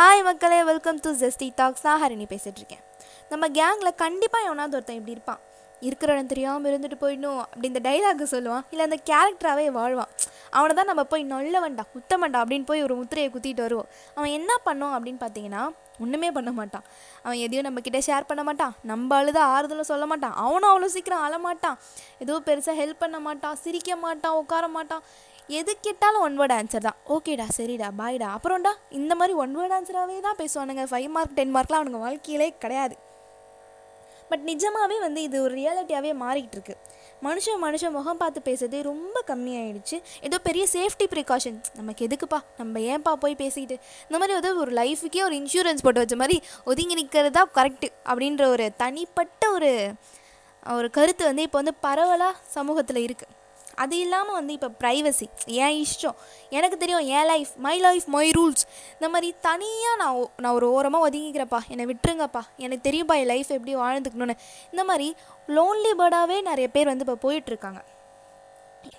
Hi மக்களே. Welcome to zesty tax நான் ஹரிணி பேசிகிட்டு இருக்கேன் நம்ம கேங்கில் கண்டிப்பாக எவனாவது ஒருத்தன் இப்படி இருப்பான். இருக்கிற இடம் தெரியாமல் இருந்துட்டு போயிடணும் அப்படி இந்த டைலாக் சொல்லுவான். இல்லை அந்த கேரக்டராகவே வாழ்வான். அவனை தான் நம்ம போய் நல்லவன்டா குத்தமண்டா அப்படின்னு போய் ஒரு முத்திரையை குத்திட்டு வருவோம். அவன் என்ன பண்ணோம் அப்படின்னு பார்த்தீங்கன்னா ஒன்றுமே பண்ண மாட்டான். அவன் எதையும் நம்மக்கிட்ட ஷேர் பண்ண மாட்டான். நம்ம அழுத ஆறுதலும் சொல்ல மாட்டான். அவனும் அவ்வளோ சீக்கிரம் அழமாட்டான் எதுவும் பெருசாக ஹெல்ப் பண்ண மாட்டான் சிரிக்க மாட்டான் உட்கார மாட்டான். எது கேட்டாலும் ஒன் வேர்ட் ஆன்சர் தான். ஓகேடா சரிடா பாய்டா அப்புறம்டா இந்த மாதிரி ஒன் வேர்ட் ஆன்சராகவே தான் பேசுவானுங்க. ஃபைவ் மார்க் டென் மார்க்லாம் அவனுங்க வாழ்க்கையிலே கிடையாது. பட் நிஜமாகவே வந்து இது ஒரு ரியாலிட்டியாகவே மாறிக்கிட்டு இருக்கு. மனுஷன் மனுஷன் முகம் பார்த்து பேசுறதே ரொம்ப கம்மியாயிடுச்சு. ஏதோ பெரிய சேஃப்டி ப்ரிகாஷன் நமக்கு எதுக்குப்பா? நம்ம ஏன்பா போய் பேசிக்கிட்டு? இந்த மாதிரி ஏதோ ஒரு லைஃபுக்கே ஒரு இன்சூரன்ஸ் போட்டு வச்ச மாதிரி ஒதுங்கி நிற்கிறது தான் கரெக்டு அப்படின்ற ஒரு தனிப்பட்ட ஒரு ஒரு கருத்து வந்து இப்போ வந்து பரவலாக சமூகத்தில் இருக்குது அது இல்லாமல் வந்து இப்போ ப்ரைவசி என் இஷ்டம் எனக்கு தெரியும் என் life my life my rules இந்த மாதிரி தனியாக நான் நான் ஒரு ஓரமாக ஒதுங்கிக்கிறப்பா என்னை விட்டுருங்கப்பா. எனக்கு தெரியும்ப்பா என் லைஃப் எப்படி வாழ்ந்துக்கணும்னு. இந்த மாதிரி லோன்லி பேர்டாகவே நிறைய பேர் வந்து இப்போ போயிட்டுருக்காங்க.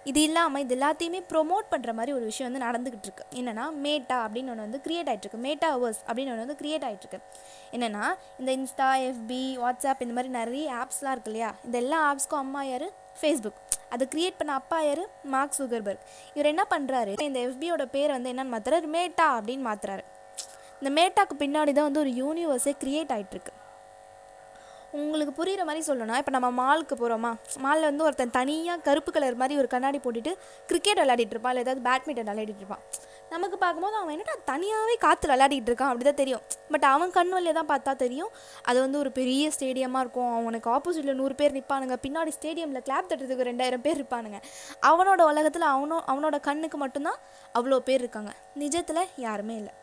இது இல்லாமல் இது எல்லாத்தையுமே ப்ரொமோட் பண்ணுற மாதிரி ஒரு விஷயம் வந்து நடந்துக்கிட்டு இருக்கு என்னென்னா மேட்டா அப்படின்னு ஒன்று வந்து க்ரியேட் ஆகிட்டுருக்கு மேட்டா அவர்ஸ் அப்படின்னு ஒன்று வந்து க்ரியேட் ஆகிட்டுருக்கு என்னென்னா இந்த இன்ஸ்டா எஃபி வாட்ஸ்அப் இந்த மாதிரி நிறைய ஆப்ஸ்லாம் இருக்கு இல்லையா? இந்த எல்லா ஆப்ஸ்க்கும் அம்மா யார்? ஃபேஸ்புக் அதை க்ரியேட் பண்ண அப்பா யார்? Mark Zuckerberg. இவர் என்ன பண்ணுறாரு இந்த எஃபியோட பேர் வந்து என்னன்னு மாத்துறாரு. மேட்டா அப்படின்னு மாத்துறாரு. இந்த மேட்டாக்கு பின்னாடி தான் வந்து ஒரு யூனிவர்ஸே க்ரியேட் ஆகிட்டுருக்கு உங்களுக்கு புரிகிற மாதிரி சொல்லணும்னா இப்போ நம்ம மாலுக்கு போகிறோமா மாலில் வந்து ஒருத்தன் தனியாக கருப்பு கலர் மாதிரி ஒரு கண்ணாடி போட்டுட்டு கிரிக்கெட் விளையாடிட்டு இருப்பான். இல்லை ஏதாவது பேட்மிண்டன் விளையாடிட்டு இருப்பான். நமக்கு பார்க்கும்போது அவன் என்னடா தனியாகவே காற்று விளையாடிட்டு இருக்கான் அப்படி தான் தெரியும். பட் அவன் கண் வழியை தான் பார்த்தா தெரியும். அது வந்து ஒரு பெரிய ஸ்டேடியமாக இருக்கும். அவனுக்கு ஆப்போசிட்டில் நூறு பேர் நிற்பானுங்க பின்னாடி ஸ்டேடியமில் கிளாப் தட்டுறதுக்கு ரெண்டாயிரம் பேர் இருப்பானுங்க. அவனோட உலகத்தில் அவனோ அவனோட கண்ணுக்கு மட்டும்தான் அவ்வளோ பேர் இருக்காங்க. நிஜத்தில் யாருமே இல்லை.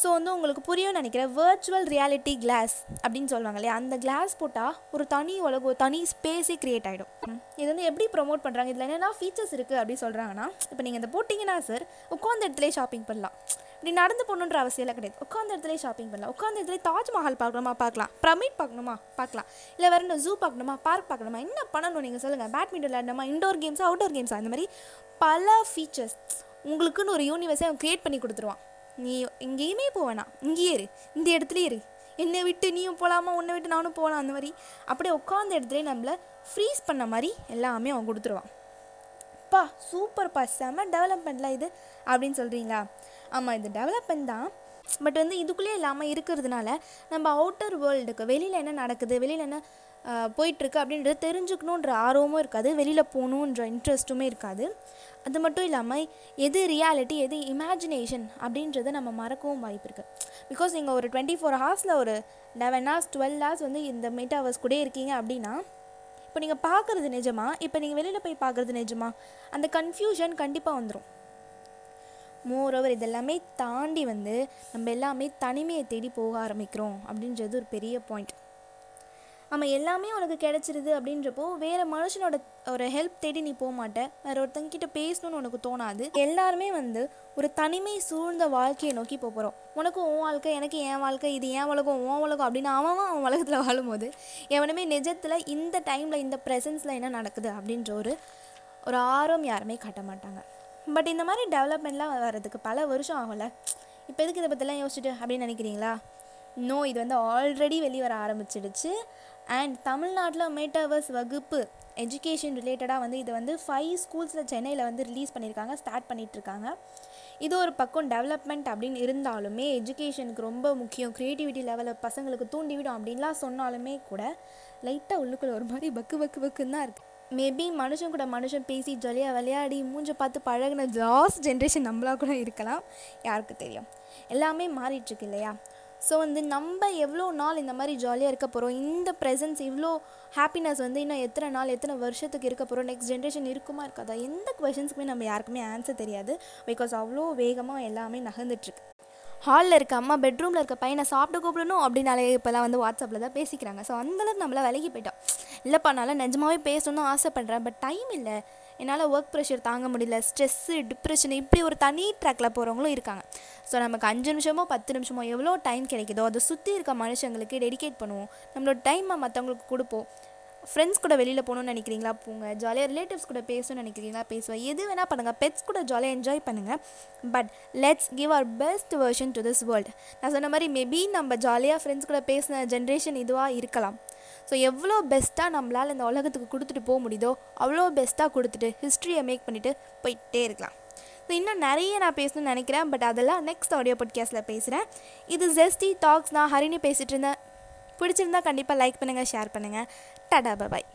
ஸோ வந்து உங்களுக்கு புரியும்னு நினைக்கிறேன். வர்ச்சுவல் ரியாலிட்டி கிளாஸ் அப்படின்னு சொல்லுவாங்க இல்லையா? அந்த கிளாஸ் போட்டால் ஒரு தனி உலகம் தனி ஸ்பேஸே க்ரியேட் ஆகிடும் இது வந்து எப்படி ப்ரொமோட் பண்ணுறாங்க இதில் என்னென்ன ஃபீச்சர்ஸ் இருக்குது அப்படின்னு சொல்கிறாங்கன்னா இப்போ நீங்கள் இந்த போட்டிங்கன்னா சார் உட்காந்த இடத்துலேயே ஷாப்பிங் பண்ணலாம். இப்படி நடந்து போகணுன்ற அவசியம்லாம் கிடையாது. உட்காந்த இடத்துலேயே ஷாப்பிங் பண்ணலாம். உட்காந்த இடத்துல தாஜ்மஹால் பார்க்கணுமா? பார்க்கலாம். பிரமிட் பார்க்கணுமா? பார்க்கலாம். இல்லை வேறு என்ன ஜூ பார்க்கணுமா? பார்க் பார்க்கணுமா? என்ன பண்ணணும் நீங்கள் சொல்லுங்கள் பேட்மிண்டன் விளையாடணுமா? இண்டோர் கேம்ஸா அவுட்டோர் கேம்ஸா அந்த மாதிரி பல ஃபீச்சர்ஸ் உங்களுக்குன்னு ஒரு யூனிவர்ஸை அவன் க்ரியேட் பண்ணி கொடுத்துருவான். நீ எங்கேயுமே போவேணா இங்கேயே இரு. இந்த இடத்துலயே இரு. என்னை விட்டு நீயும் போகலாமா உன்னை விட்டு நானும் போகலாம் அந்த மாதிரி. அப்படியே உட்காந்த இடத்துல நம்மளை ஃப்ரீஸ் பண்ண மாதிரி எல்லாமே அவன் கொடுத்துருவான். பா சூப்பர்ப்பா செம்ம டெவலப்மெண்ட்லாம் இது அப்படின்னு சொல்கிறீங்களா ஆமாம் இது டெவலப்மெண்ட் தான். பட் வந்து இதுக்குள்ளே இல்லாமல் இருக்கிறதுனால நம்ம அவுட்டர் வேர்ல்டுக்கு வெளியில் என்ன நடக்குது? வெளியில் என்ன போயிட்டுருக்கு அப்படின்றது தெரிஞ்சுக்கணுன்ற ஆர்வமும் இருக்காது. வெளியில் போகணுன்ற இன்ட்ரெஸ்ட்டுமே இருக்காது. அது மட்டும் இல்லாமல் எது ரியாலிட்டி எது இமேஜினேஷன் அப்படின்றத நம்ம மறக்கவும் வாய்ப்பு இருக்குது பிகாஸ் நீங்கள் ஒரு டுவெண்ட்டி ஃபோர் ஹவர்ஸில் ஒரு லெவன் ஹார்ஸ் டுவெல் ஹார்ஸ் வந்து இந்த மெட்டாவர்ஸ் கூட இருக்கீங்க அப்படின்னா இப்போ நீங்கள் பார்க்குறது நிஜமா? இப்போ நீங்கள் வெளியில் போய் பார்க்குறது நிஜமா? அந்த கன்ஃபியூஷன் கண்டிப்பாக வந்துடும் மோரோவர் இதெல்லாமே தாண்டி வந்து நம்ம எல்லாமே தனிமையை தேடி போக ஆரம்பிக்கிறோம் அப்படின்றது ஒரு பெரிய பாயிண்ட் ஆமாம் எல்லாமே உனக்கு கிடச்சிருது அப்படின்றப்போ வேறு மனுஷனோட ஒரு ஹெல்ப் தேடி நீ போக மாட்ட. வேற ஒருத்தங்கிட்ட பேசணும்னு உனக்கு தோணாது. எல்லாருமே வந்து ஒரு தனிமை சூழ்ந்த வாழ்க்கையை நோக்கி போக போகிறோம் உனக்கு உன் வாழ்க்கை எனக்கு என் வாழ்க்கை இது என் உலகம் உன் உலகம் அப்படின்னு அவன் அவன் அவன் உலகத்தில் வாழும்போது எவனுமே நிஜத்தில் இந்த டைமில் இந்த ப்ரெசன்ஸில் என்ன நடக்குது அப்படின்ற ஒரு ஒரு ஆர்வம் யாருமே காட்ட மாட்டாங்க. பட் இந்த மாதிரி டெவலப்மெண்ட்லாம் வர்றதுக்கு பல வருஷம் ஆகல இப்போ எதுக்கு இதை பற்றிலாம் யோசிச்சுட்டு அப்படின்னு நினைக்கிறீங்களா? நோ இது வந்து ஆல்ரெடி வெளியே வர ஆரம்பிச்சிடுச்சு. அண்ட் தமிழ்நாட்டில் மேட்டாவர்ஸ் வகுப்பு எஜுகேஷன் ரிலேட்டடாக வந்து இது வந்து ஃபைவ் ஸ்கூல்ஸில் சென்னையில் வந்து ரிலீஸ் பண்ணியிருக்காங்க ஸ்டார்ட் பண்ணிகிட்ருக்காங்க இது ஒரு பக்கம் டெவலப்மெண்ட் அப்படின்னு இருந்தாலுமே எஜுகேஷனுக்கு ரொம்ப முக்கியம். க்ரியேட்டிவிட்டி லெவலில் பசங்களுக்கு தூண்டிவிடும் அப்படின்லாம் சொன்னாலுமே கூட லைட்டாக உள்ளுக்குள்ள ஒரு மாதிரி பக்கு பக்கு பக்குன்னு தான் இருக்குது மேபி மனுஷன் கூட மனுஷன் பேசி ஜாலியாக விளையாடி மூஞ்ச பார்த்து பழகின லாஸ்ட் ஜென்ரேஷன் நம்மளாக கூட இருக்கலாம். யாருக்கு தெரியும்? எல்லாமே மாறிட்டுருக்கு இல்லையா? ஸோ வந்து நம்ம எவ்வளோ நாள் இந்த மாதிரி ஜாலியாக இருக்க போகிறோம் இந்த ப்ரெசன்ஸ் இவ்வளோ ஹாப்பினஸ் வந்து இன்னும் எத்தனை நாள் எத்தனை வருஷத்துக்கு இருக்க போகிறோம் நெக்ஸ்ட் ஜென்ரேஷன் இருக்குமா இருக்காதா? எந்த கொஷின்ஸுக்குமே நம்ம யாருக்குமே ஆன்சர் தெரியாது பிகாஸ் அவ்வளோ வேகமாக எல்லாமே நகர்ந்துட்டுருக்கு. ஹாலில் இருக்க அம்மா பெட்ரூமில் இருக்க பையனை சாப்பிட கூப்பிடணும் அப்படின்னாலே இப்போலாம் வந்து வாட்ஸ்அப்பில் தான் பேசிக்கிறாங்க. ஸோ அந்தளவுக்கு நம்மள விலகி போயிட்டோம். இல்லைப்பா நல்லா நிஜமாவே பேசணும்னு ஆசைப்பட்றேன் பட் டைம் இல்லை. என்னால் ஒர்க் ப்ரெஷர் தாங்க முடியல ஸ்ட்ரெஸ்ஸு டிப்ரெஷன் இப்படி ஒரு தனி ட்ராக்கில் போகிறவங்களும் இருக்காங்க. ஸோ நமக்கு அஞ்சு நிமிஷமோ பத்து நிமிஷமோ எவ்வளோ டைம் கிடைக்குதோ அதை சுற்றி இருக்க மனுஷங்களுக்கு டெடிகேட் பண்ணுவோம். நம்மளோட டைமை மற்றவங்களுக்கு கொடுப்போம். ஃப்ரெண்ட்ஸ் கூட வெளியில் போகணுன்னு நினைக்கிறீங்களா? போங்க. ஜாலியாக ரிலேட்டிவ்ஸ் கூட பேசணும்னு நினைக்கிறீங்களா? பேசுவேன் எது வேணால் பண்ணுங்கள் பெட்ஸ் கூட ஜாலியாக என்ஜாய் பண்ணுங்கள் but let's give our best version to this world நான் சொன்ன மாதிரி மேபி நம்ம ஜாலியாக ஃப்ரெண்ட்ஸ் கூட பேசின ஜென்ரேஷன் இதுவாக இருக்கலாம். ஸோ எவ்வளோ பெஸ்ட்டாக நம்மளால் இந்த உலகத்துக்கு கொடுத்துட்டு போக முடியுதோ அவ்வளோ பெஸ்ட்டாக கொடுத்துட்டு ஹிஸ்ட்ரியை மேக் பண்ணிவிட்டு போயிட்டே இருக்கலாம். ஸோ இன்னும் நிறைய நான் பேசணும்னு நினைக்கிறேன். பட் அதெல்லாம் நெக்ஸ்ட் ஆடியோ பாட்காஸ்ட்டில் பேசுகிறேன் இது ஜெஸ்டி டாக்ஸ் நான் ஹரிணி பேசிகிட்டு இருந்தேன். பிடிச்சிருந்தா கண்டிப்பாக லைக் பண்ணுங்கள் ஷேர் பண்ணுங்கள் டடா பாய்